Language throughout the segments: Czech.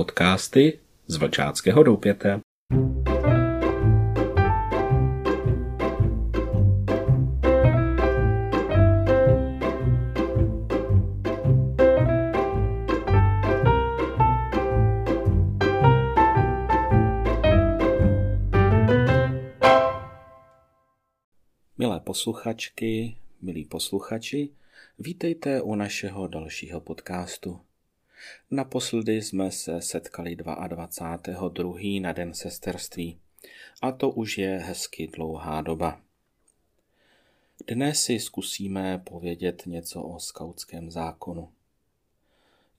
Podcasty z Vlčáckého doupěte. Milé posluchačky, milí posluchači, vítejte u našeho dalšího podcastu. Naposledy jsme se setkali 22. na Den sesterství a to už je hezky dlouhá doba. Dnes si zkusíme povědět něco o skautském zákonu.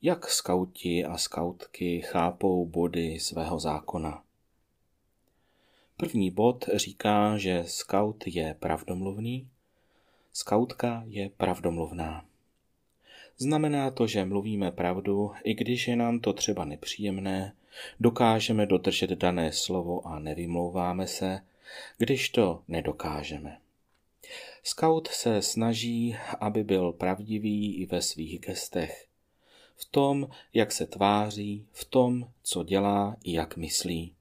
Jak skauti a skautky chápou body svého zákona? První bod říká, že skaut je pravdomluvný, skautka je pravdomluvná. Znamená to, že mluvíme pravdu, i když je nám to třeba nepříjemné, dokážeme dodržet dané slovo a nevymlouváme se, když to nedokážeme. Scout se snaží, aby byl pravdivý i ve svých gestech. V tom, jak se tváří, v tom, co dělá i jak myslí.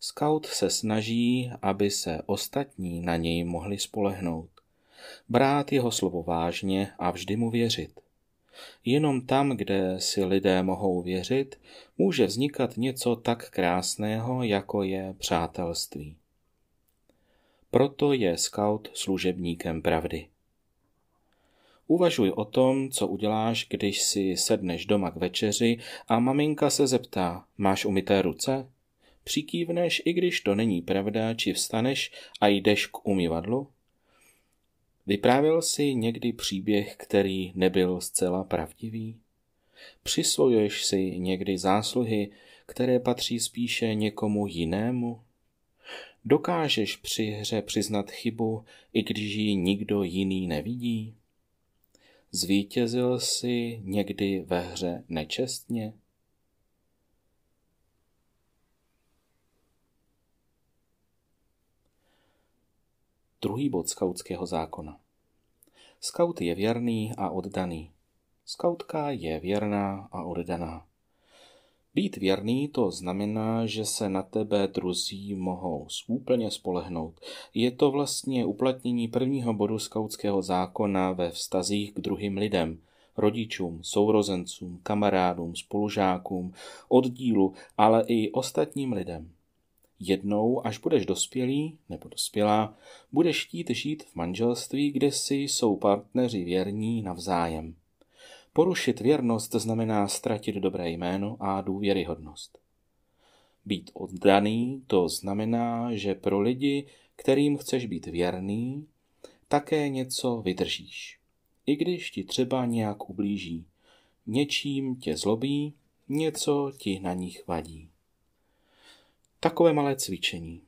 Scout se snaží, aby se ostatní na něj mohli spolehnout. Brát jeho slovo vážně a vždy mu věřit. Jenom tam, kde si lidé mohou věřit, může vznikat něco tak krásného, jako je přátelství. Proto je scout služebníkem pravdy. Uvažuj o tom, co uděláš, když si sedneš doma k večeři a maminka se zeptá, máš umyté ruce? Přikývneš, i když to není pravda, či vstaneš a jdeš k umyvadlu? Vyprávěl si někdy příběh, který nebyl zcela pravdivý? Přisvojuješ si někdy zásluhy, které patří spíše někomu jinému? Dokážeš při hře přiznat chybu, i když ji nikdo jiný nevidí? Zvítězil si někdy ve hře nečestně? Druhý bod skautského zákona. Skaut je věrný a oddaný. Skautka je věrná a oddaná. Být věrný to znamená, že se na tebe druzí mohou úplně spolehnout. Je to vlastně uplatnění prvního bodu skautského zákona ve vztazích k druhým lidem, rodičům, sourozencům, kamarádům, spolužákům, oddílu, ale i ostatním lidem. Jednou, až budeš dospělý nebo dospělá, budeš chtít žít v manželství, kde si jsou partneři věrní navzájem. Porušit věrnost znamená ztratit dobré jméno a důvěryhodnost. Být oddaný to znamená, že pro lidi, kterým chceš být věrný, také něco vydržíš. I když ti třeba nějak ublíží. Něčím tě zlobí, něco ti na nich vadí. Takové malé cvičení.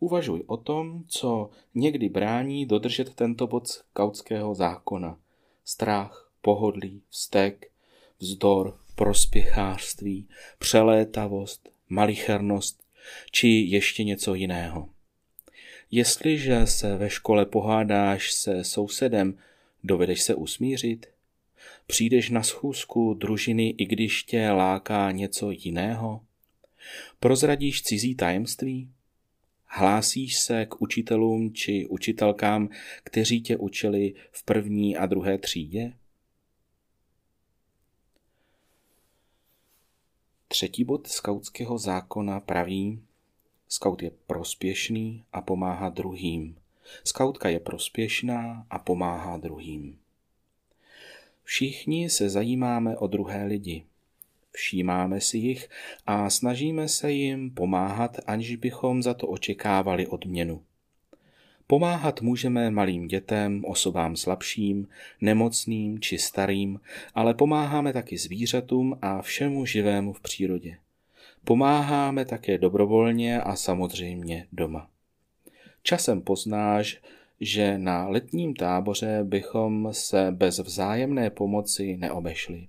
Uvažuj o tom, co někdy brání dodržet tento bod kautského zákona. Strach, pohodlí, vztek, vzdor, prospěchářství, přelétavost, malichernost či ještě něco jiného. Jestliže se ve škole pohádáš se sousedem, dovedeš se usmířit? Přijdeš na schůzku družiny, i když tě láká něco jiného? Prozradíš cizí tajemství? Hlásíš se k učitelům či učitelkám, kteří tě učili v první a druhé třídě? Třetí bod skautského zákona praví, skaut je prospěšný a pomáhá druhým. Skautka je prospěšná a pomáhá druhým. Všichni se zajímáme o druhé lidi všímáme si jich a snažíme se jim pomáhat, aniž bychom za to očekávali odměnu. Pomáhat můžeme malým dětem, osobám slabším, nemocným či starým, ale pomáháme taky zvířatům a všemu živému v přírodě. Pomáháme také dobrovolně a samozřejmě doma. Časem poznáš, že na letním táboře bychom se bez vzájemné pomoci neobešli.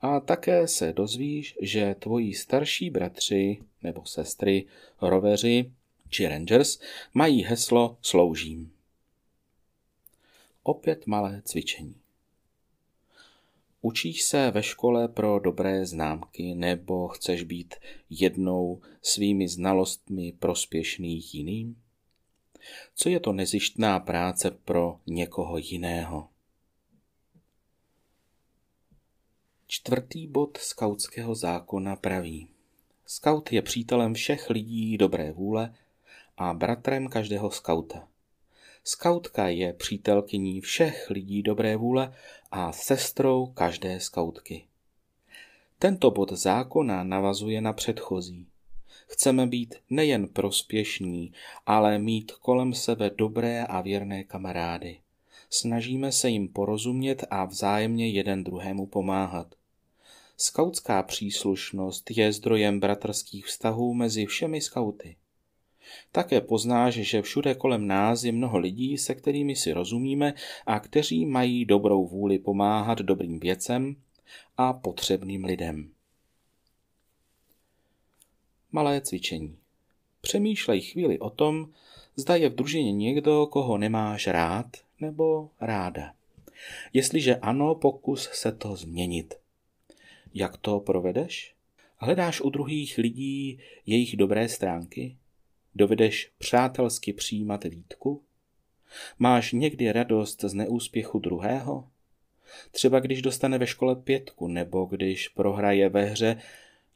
A také se dozvíš, že tvoji starší bratři nebo sestry, roveři či rangers mají heslo Sloužím. Opět malé cvičení. Učíš se ve škole pro dobré známky nebo chceš být jednou svými znalostmi prospěšný jiným? Co je to nezištná práce pro někoho jiného? Čtvrtý bod skautského zákona praví. Skaut je přítelem všech lidí dobré vůle a bratrem každého skauta. Skautka je přítelkyní všech lidí dobré vůle a sestrou každé skautky. Tento bod zákona navazuje na předchozí. Chceme být nejen prospěšní, ale mít kolem sebe dobré a věrné kamarády. Snažíme se jim porozumět a vzájemně jeden druhému pomáhat. Skautská příslušnost je zdrojem bratrských vztahů mezi všemi skauty. Také poznáš, že všude kolem nás je mnoho lidí, se kterými si rozumíme a kteří mají dobrou vůli pomáhat dobrým věcem a potřebným lidem. Malé cvičení. Přemýšlej chvíli o tom, zda je v družině někdo, koho nemáš rád nebo ráda. Jestliže ano, pokus se to změnit. Jak to provedeš? Hledáš u druhých lidí jejich dobré stránky? Dovedeš přátelsky přijímat výtku? Máš někdy radost z neúspěchu druhého? Třeba když dostane ve škole pětku, nebo když prohraje ve hře,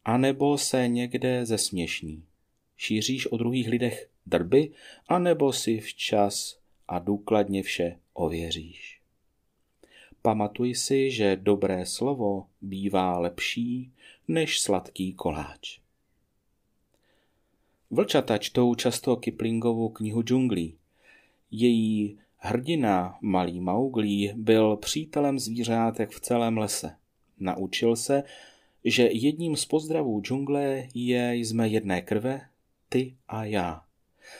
anebo se někde zesměšní. Šíříš o druhých lidech drby, anebo si včas a důkladně vše ověříš. Pamatuj si, že dobré slovo bývá lepší než sladký koláč. Vlčata čtou často Kiplingovu knihu džunglí. Její hrdina, malý Mauglí, byl přítelem zvířátek v celém lese. Naučil se, že jedním z pozdravů džungle je jsme jedné krve, ty a já.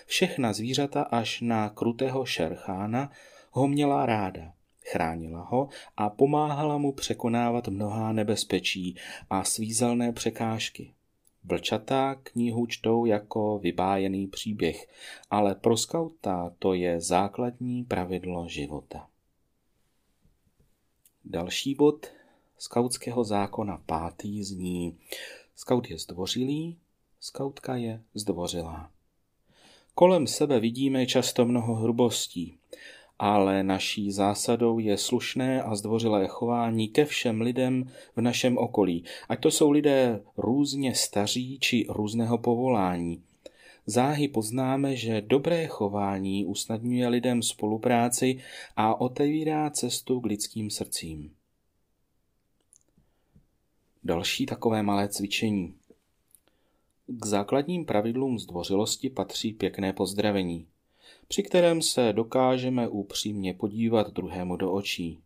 Všechna zvířata až na krutého šerchána ho měla ráda. Chránila ho a pomáhala mu překonávat mnohá nebezpečí a svízelné překážky. Vlčata knihu čtou jako vybájený příběh, ale pro skauta to je základní pravidlo života. Další bod skautského zákona pátý zní Skaut je zdvořilý, skautka je zdvořilá. Kolem sebe vidíme často mnoho hrubostí, ale naší zásadou je slušné a zdvořilé chování ke všem lidem v našem okolí, ať to jsou lidé různě staří či různého povolání. Záhy poznáme, že dobré chování usnadňuje lidem spolupráci a otevírá cestu k lidským srdcím. Další takové malé cvičení. K základním pravidlům zdvořilosti patří pěkné pozdravení při kterém se dokážeme upřímně podívat druhému do očí.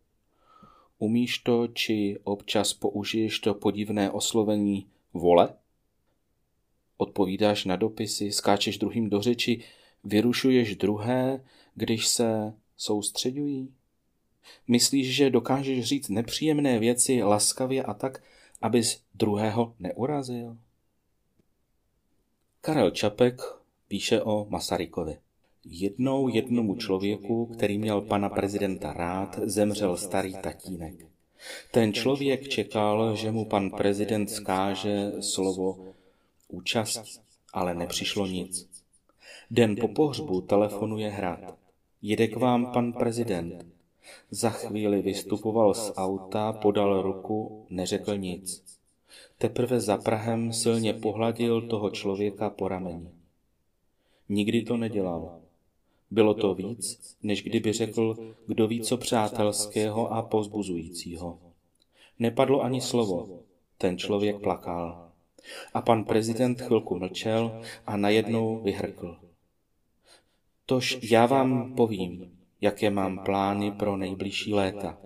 Umíš to, či občas použiješ to podivné oslovení vole? Odpovídáš na dopisy, skáčeš druhým do řeči, vyrušuješ druhé, když se soustředují? Myslíš, že dokážeš říct nepříjemné věci laskavě a tak, abys druhého neurazil? Karel Čapek píše o Masarykovi. Jednou jednomu člověku, který měl pana prezidenta rád, zemřel starý tatínek. Ten člověk čekal, že mu pan prezident skáže slovo účast, ale nepřišlo nic. Den po pohřbu telefonuje hrad. Jede k vám pan prezident. Za chvíli vystupoval z auta, podal ruku, neřekl nic. Teprve za Prahem silně pohladil toho člověka po rameni. Nikdy to nedělal. Bylo to víc, než kdyby řekl, kdo ví co přátelského a pozbuzujícího. Nepadlo ani slovo. Ten člověk plakal. A pan prezident chvilku mlčel a najednou vyhrkl. Tož já vám povím, jaké mám plány pro nejbližší léta.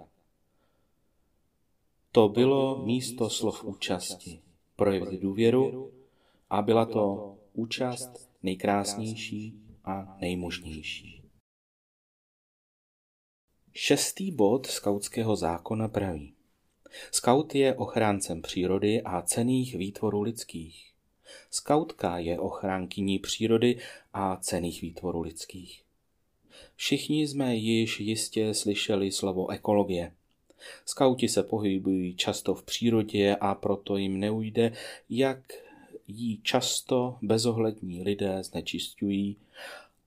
To bylo místo slov účasti, projevit důvěru a byla to účast nejkrásnější a nejmožnější. Šestý bod skautského zákona praví. Skaut je ochráncem přírody a cených výtvorů lidských. Skautka je ochránkyní přírody a cených výtvorů lidských. Všichni jsme již jistě slyšeli slovo ekologie. Skauti se pohybují často v přírodě a proto jim neujde, jak jí často bezohlední lidé znečistují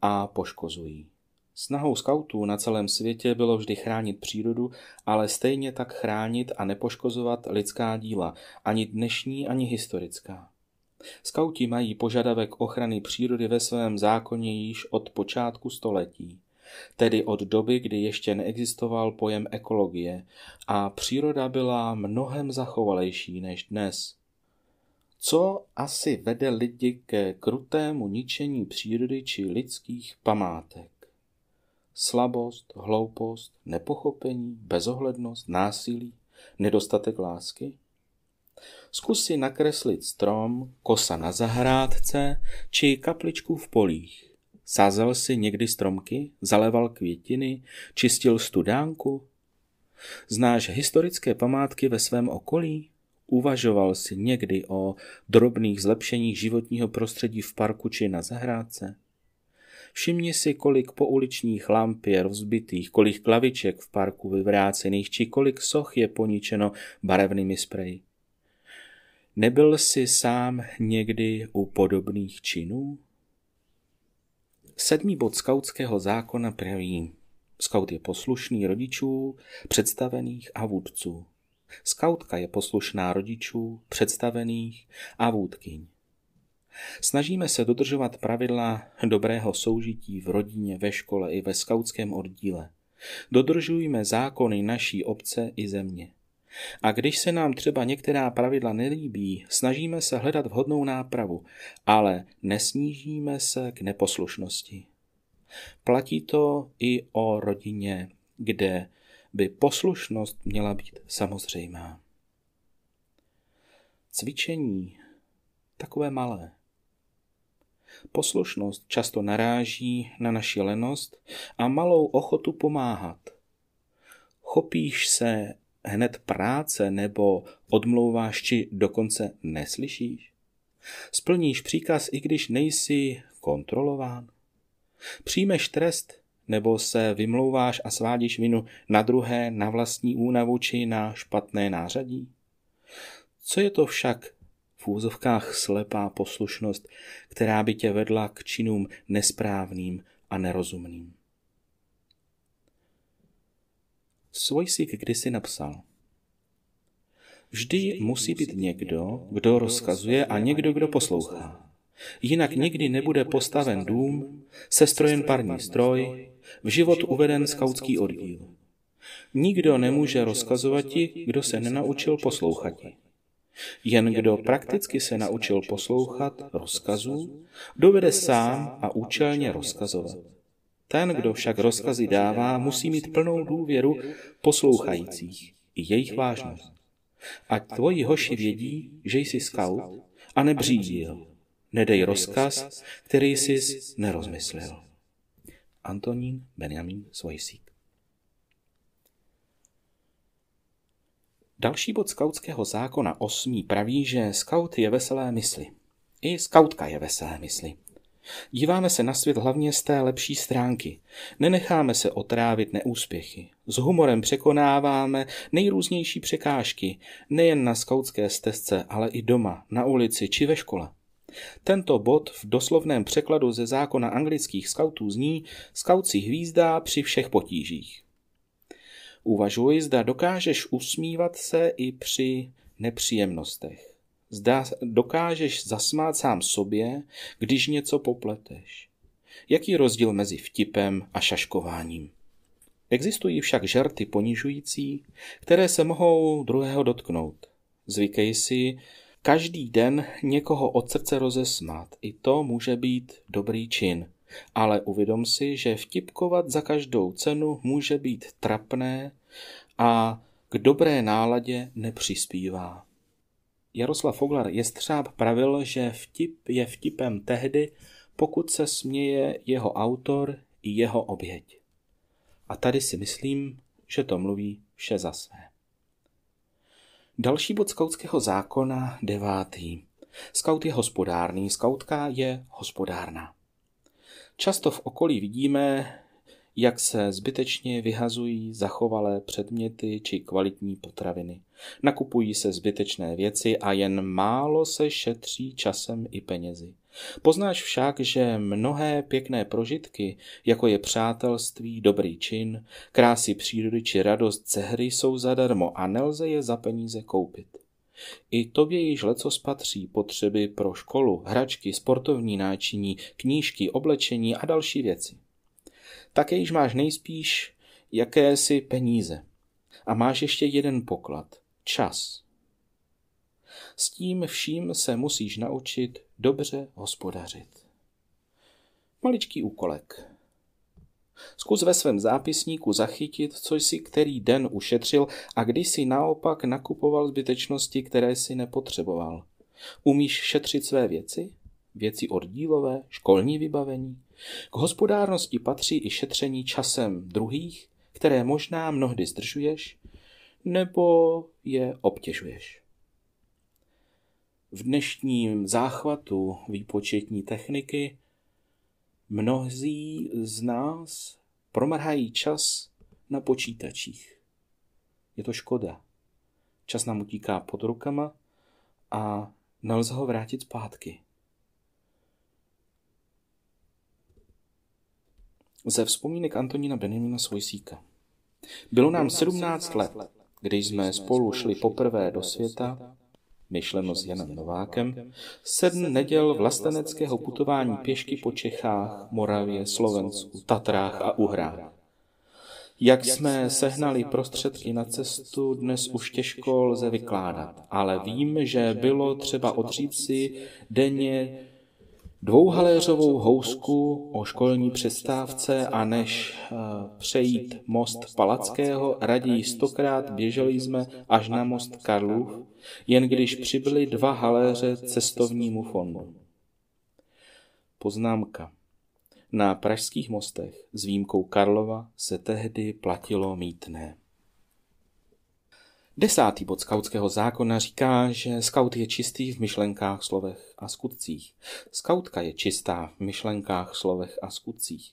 a poškozují. Snahou skautů na celém světě bylo vždy chránit přírodu, ale stejně tak chránit a nepoškozovat lidská díla, ani dnešní, ani historická. Skauti mají požadavek ochrany přírody ve svém zákoně již od počátku století, tedy od doby, kdy ještě neexistoval pojem ekologie a příroda byla mnohem zachovalejší než dnes. Co asi vede lidi ke krutému ničení přírody či lidských památek? Slabost, hloupost, nepochopení, bezohlednost, násilí, nedostatek lásky? Zkus si nakreslit strom, kosa na zahrádce či kapličku v polích. Sázel si někdy stromky, zaleval květiny, čistil studánku? Znáš historické památky ve svém okolí? Uvažoval si někdy o drobných zlepšeních životního prostředí v parku či na zahrádce? Všimni si, kolik pouličních lamp je rozbitých, kolik klaviček v parku vyvrácených, či kolik soch je poničeno barevnými spreji. Nebyl jsi sám někdy u podobných činů? Sedmý bod skautského zákona praví, skaut je poslušný rodičů, představených a vůdců. Skautka je poslušná rodičů, představených a vůdkyň. Snažíme se dodržovat pravidla dobrého soužití v rodině, ve škole i ve skautském oddíle. Dodržujme zákony naší obce i země. A když se nám třeba některá pravidla nelíbí, snažíme se hledat vhodnou nápravu, ale nesnížíme se k neposlušnosti. Platí to i o rodině, kde by poslušnost měla být samozřejmá. Cvičení takové malé. Poslušnost často naráží na naši lenost a malou ochotu pomáhat. Chopíš se hned práce nebo odmlouváš či dokonce neslyšíš? Splníš příkaz, i když nejsi kontrolován? Přijmeš trest nebo se vymlouváš a svádíš vinu na druhé, na vlastní únavu či na špatné nářadí? Co je to však v úzovkách slepá poslušnost, která by tě vedla k činům nesprávným a nerozumným? Svojsík kdysi napsal. Vždy musí být někdo, kdo rozkazuje a někdo, kdo poslouchá. Jinak nikdy nebude postaven dům, sestrojen parní stroj, v život uveden skautský oddíl. Nikdo nemůže rozkazovat ti, kdo se nenaučil poslouchat. Jen kdo prakticky se naučil poslouchat rozkazů, dovede sám a účelně rozkazovat. Ten, kdo však rozkazy dává, musí mít plnou důvěru poslouchajících i jejich vážnost. Ať tvoji hoši vědí, že jsi scout a nebřídil. Nedej rozkaz, který jsi nerozmyslel. Antonín Benjamin Svojsík Další bod skautského zákona osmý praví, že skaut je veselé mysli. I skautka je veselé mysli. Díváme se na svět hlavně z té lepší stránky. Nenecháme se otrávit neúspěchy. S humorem překonáváme nejrůznější překážky, nejen na skautské stezce, ale i doma, na ulici či ve škole. Tento bod v doslovném překladu ze zákona anglických skautů zní skautci hvízdá při všech potížích. Uvažuj, zda dokážeš usmívat se i při nepříjemnostech. Zda dokážeš zasmát sám sobě, když něco popleteš. Jaký rozdíl mezi vtipem a šaškováním? Existují však žarty ponižující, které se mohou druhého dotknout. Zvykej si každý den někoho od srdce rozesmát. I to může být dobrý čin. Ale uvědom si, že vtipkovat za každou cenu může být trapné a k dobré náladě nepřispívá. Jaroslav Foglar jestřáb pravil, že vtip je vtipem tehdy, pokud se směje jeho autor i jeho oběť. A tady si myslím, že to mluví vše za své. Další bod skautského zákona, devátý. Skaut je hospodárný, skautka je hospodárná. Často v okolí vidíme, jak se zbytečně vyhazují zachovalé předměty či kvalitní potraviny. Nakupují se zbytečné věci a jen málo se šetří časem i penězi. Poznáš však, že mnohé pěkné prožitky, jako je přátelství, dobrý čin, krásy přírody či radost ze hry jsou zadarmo a nelze je za peníze koupit. I tobě již leco spatří potřeby pro školu, hračky, sportovní náčiní, knížky, oblečení a další věci. Také již máš nejspíš jakési peníze. A máš ještě jeden poklad. Čas. S tím vším se musíš naučit dobře hospodařit. Maličký úkolek. Zkus ve svém zápisníku zachytit, co jsi který den ušetřil a kdy si naopak nakupoval zbytečnosti, které si nepotřeboval. Umíš šetřit své věci? Věci oddílové, školní vybavení? K hospodárnosti patří i šetření časem druhých, které možná mnohdy zdržuješ, nebo je obtěžuješ. V dnešním záchvatu výpočetní techniky mnozí z nás promrhají čas na počítačích. Je to škoda. Čas nám utíká pod rukama a nelze ho vrátit zpátky. Ze vzpomínek Antonína Benjamina Svojsíka. Bylo nám 17 let, když jsme spolu šli poprvé do světa myšleno s Janem Novákem, sedm neděl vlasteneckého putování pěšky po Čechách, Moravě, Slovensku, Tatrách a Uhrách. Jak jsme sehnali prostředky na cestu, dnes už těžko lze vykládat, ale vím, že bylo třeba odřít si denně dvouhaléřovou housku o školní přestávce a než eh, přejít most Palackého, raději stokrát běželi jsme až na most Karlův, jen když přibyly dva haléře cestovnímu fondu. Poznámka. Na pražských mostech s výjimkou Karlova se tehdy platilo mítné. Desátý bod skautského zákona říká, že skaut je čistý v myšlenkách, slovech a skutcích. Skautka je čistá v myšlenkách, slovech a skutcích.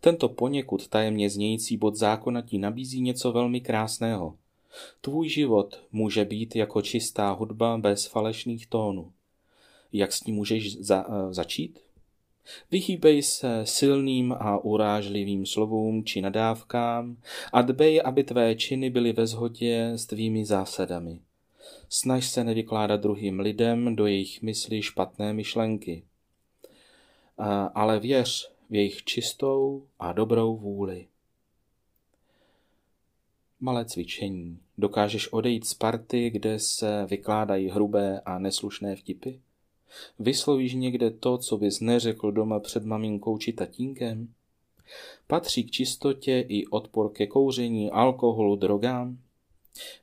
Tento poněkud tajemně znějící bod zákona ti nabízí něco velmi krásného. Tvůj život může být jako čistá hudba bez falešných tónů. Jak s ní můžeš za, uh, začít? Vyhýbej se silným a urážlivým slovům či nadávkám a dbej, aby tvé činy byly ve shodě s tvými zásadami. Snaž se nevykládat druhým lidem do jejich myslí špatné myšlenky. Ale věř v jejich čistou a dobrou vůli. Malé cvičení. Dokážeš odejít z party, kde se vykládají hrubé a neslušné vtipy? Vyslovíš někde to, co bys neřekl doma před maminkou či tatínkem? Patří k čistotě i odpor ke kouření, alkoholu, drogám?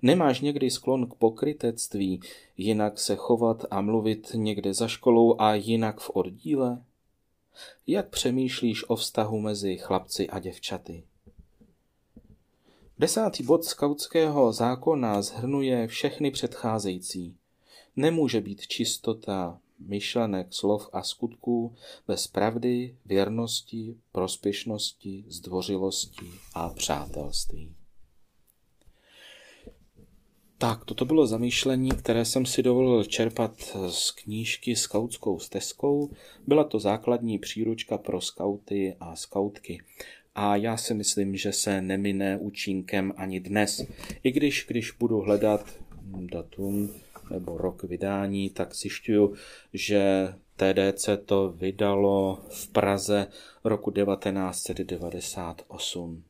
Nemáš někdy sklon k pokrytectví, jinak se chovat a mluvit někde za školou a jinak v oddíle? Jak přemýšlíš o vztahu mezi chlapci a děvčaty? Desátý bod skautského zákona zhrnuje všechny předcházející. Nemůže být čistota myšlenek, slov a skutků bez pravdy, věrnosti, prospěšnosti, zdvořilosti a přátelství. Tak, toto bylo zamýšlení, které jsem si dovolil čerpat z knížky Skautskou stezkou. Byla to základní příručka pro skauty a skautky. A já si myslím, že se nemine účinkem ani dnes. I když, když budu hledat datum, nebo rok vydání, tak zjišťuju, že TDC to vydalo v Praze roku 1998.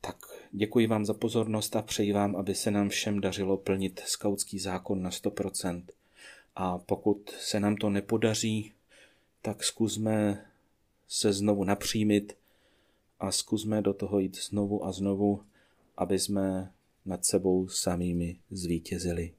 Tak děkuji vám za pozornost a přeji vám, aby se nám všem dařilo plnit skautský zákon na 100%. A pokud se nám to nepodaří, tak zkusme se znovu napřímit a zkusme do toho jít znovu a znovu, aby jsme nad sebou samými zvítězili.